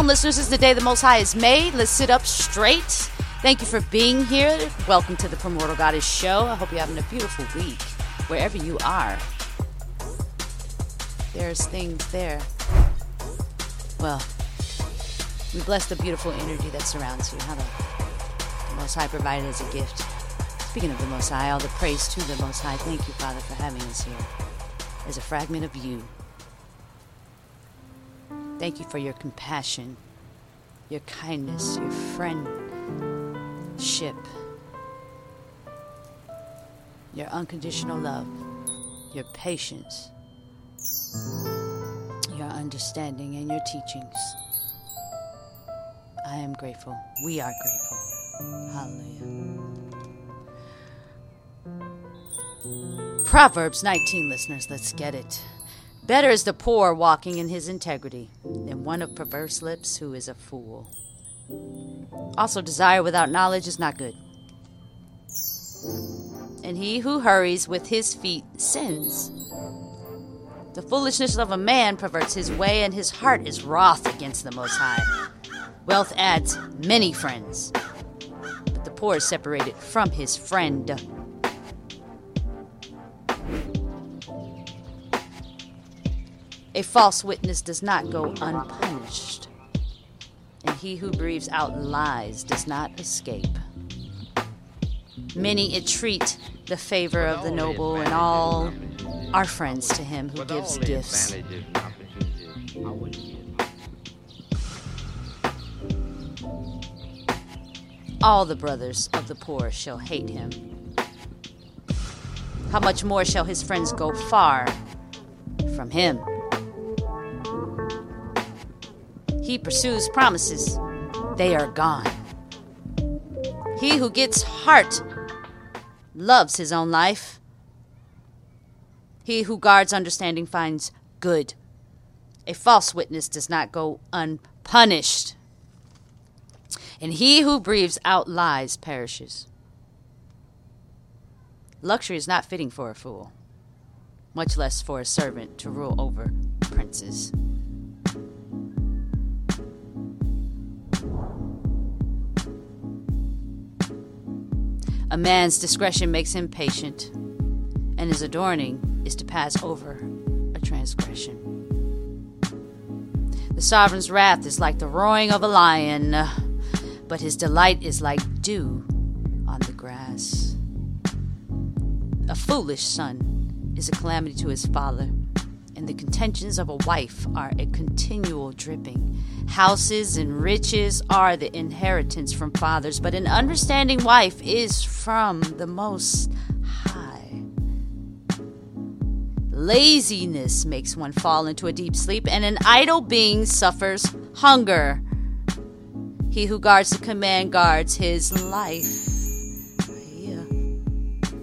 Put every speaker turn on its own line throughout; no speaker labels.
Shalom, listeners. It's the day the Most High is made. Let's sit up straight. Thank you for being here. Welcome to the Primordial Goddess Show. I hope you're having a beautiful week wherever you are. There's things there. Well, we bless the beautiful energy that surrounds you. How the Most High provided as a gift. Speaking of the Most High, all the praise to the Most High. Thank you, Father, for having us here as a fragment of you. Thank you for your compassion, your kindness, your friendship, your unconditional love, your patience, your understanding, and your teachings. I am grateful. We are grateful. Hallelujah. Proverbs 19, listeners, let's get it. Better is the poor walking in his integrity than one of perverse lips who is a fool. Also, desire without knowledge is not good. And he who hurries with his feet sins. The foolishness of a man perverts his way, and his heart is wroth against the Most High. Wealth adds many friends, but the poor is separated from his friend. A false witness does not go unpunished, and he who breathes out lies does not escape. Many entreat the favor of the noble, and all are friends to him who gives gifts. All the brothers of the poor shall hate him. How much more shall his friends go far from him? He pursues promises, they are gone. He who gets heart loves his own life. He who guards understanding finds good. A false witness does not go unpunished. And he who breathes out lies perishes. Luxury is not fitting for a fool, much less for a servant to rule over princes. A man's discretion makes him patient, and his adorning is to pass over a transgression. The sovereign's wrath is like the roaring of a lion, but his delight is like dew on the grass. A foolish son is a calamity to his father, and the contentions of a wife are a continual dripping. Houses and riches are the inheritance from fathers, but an understanding wife is from the Most High. Laziness makes one fall into a deep sleep, and an idle being suffers hunger. He who guards the command guards his life.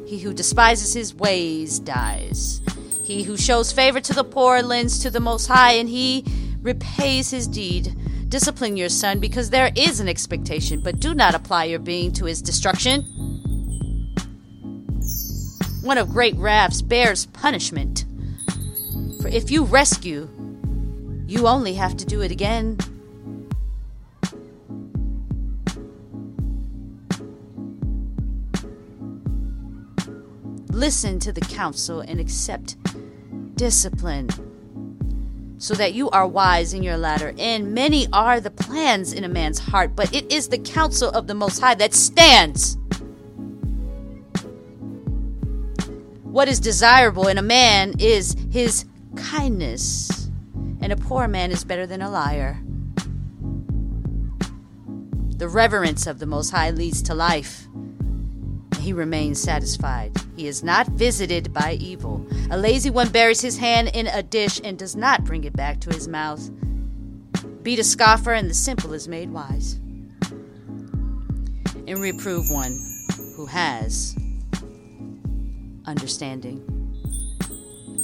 He who despises his ways dies. He who shows favor to the poor lends to the Most High, and he repays his deed. Discipline your son because there is an expectation, but do not apply your being to his destruction. One of great wraths bears punishment. For if you rescue, you only have to do it again. Listen to the counsel and accept discipline so that you are wise in your latter end. Many are the plans in a man's heart, but it is the counsel of the Most High that stands. What is desirable in a man is his kindness, and a poor man is better than a liar. The reverence of the Most High leads to life. He remains satisfied. He is not visited by evil. A lazy one buries his hand in a dish and does not bring it back to his mouth. Beat a scoffer, and the simple is made wise. And reprove one who has understanding.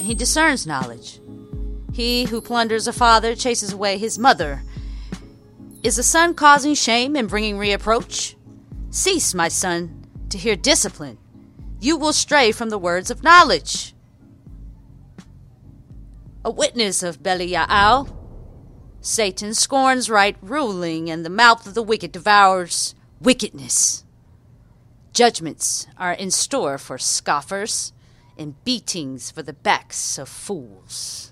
He discerns knowledge. He who plunders a father chases away his mother. Is a son causing shame and bringing reproach? Cease, my son, to hear discipline. You will stray from the words of knowledge. A witness of Belial Satan scorns right ruling, and the mouth of the wicked devours wickedness. Judgments are in store for scoffers, and beatings for the backs of fools.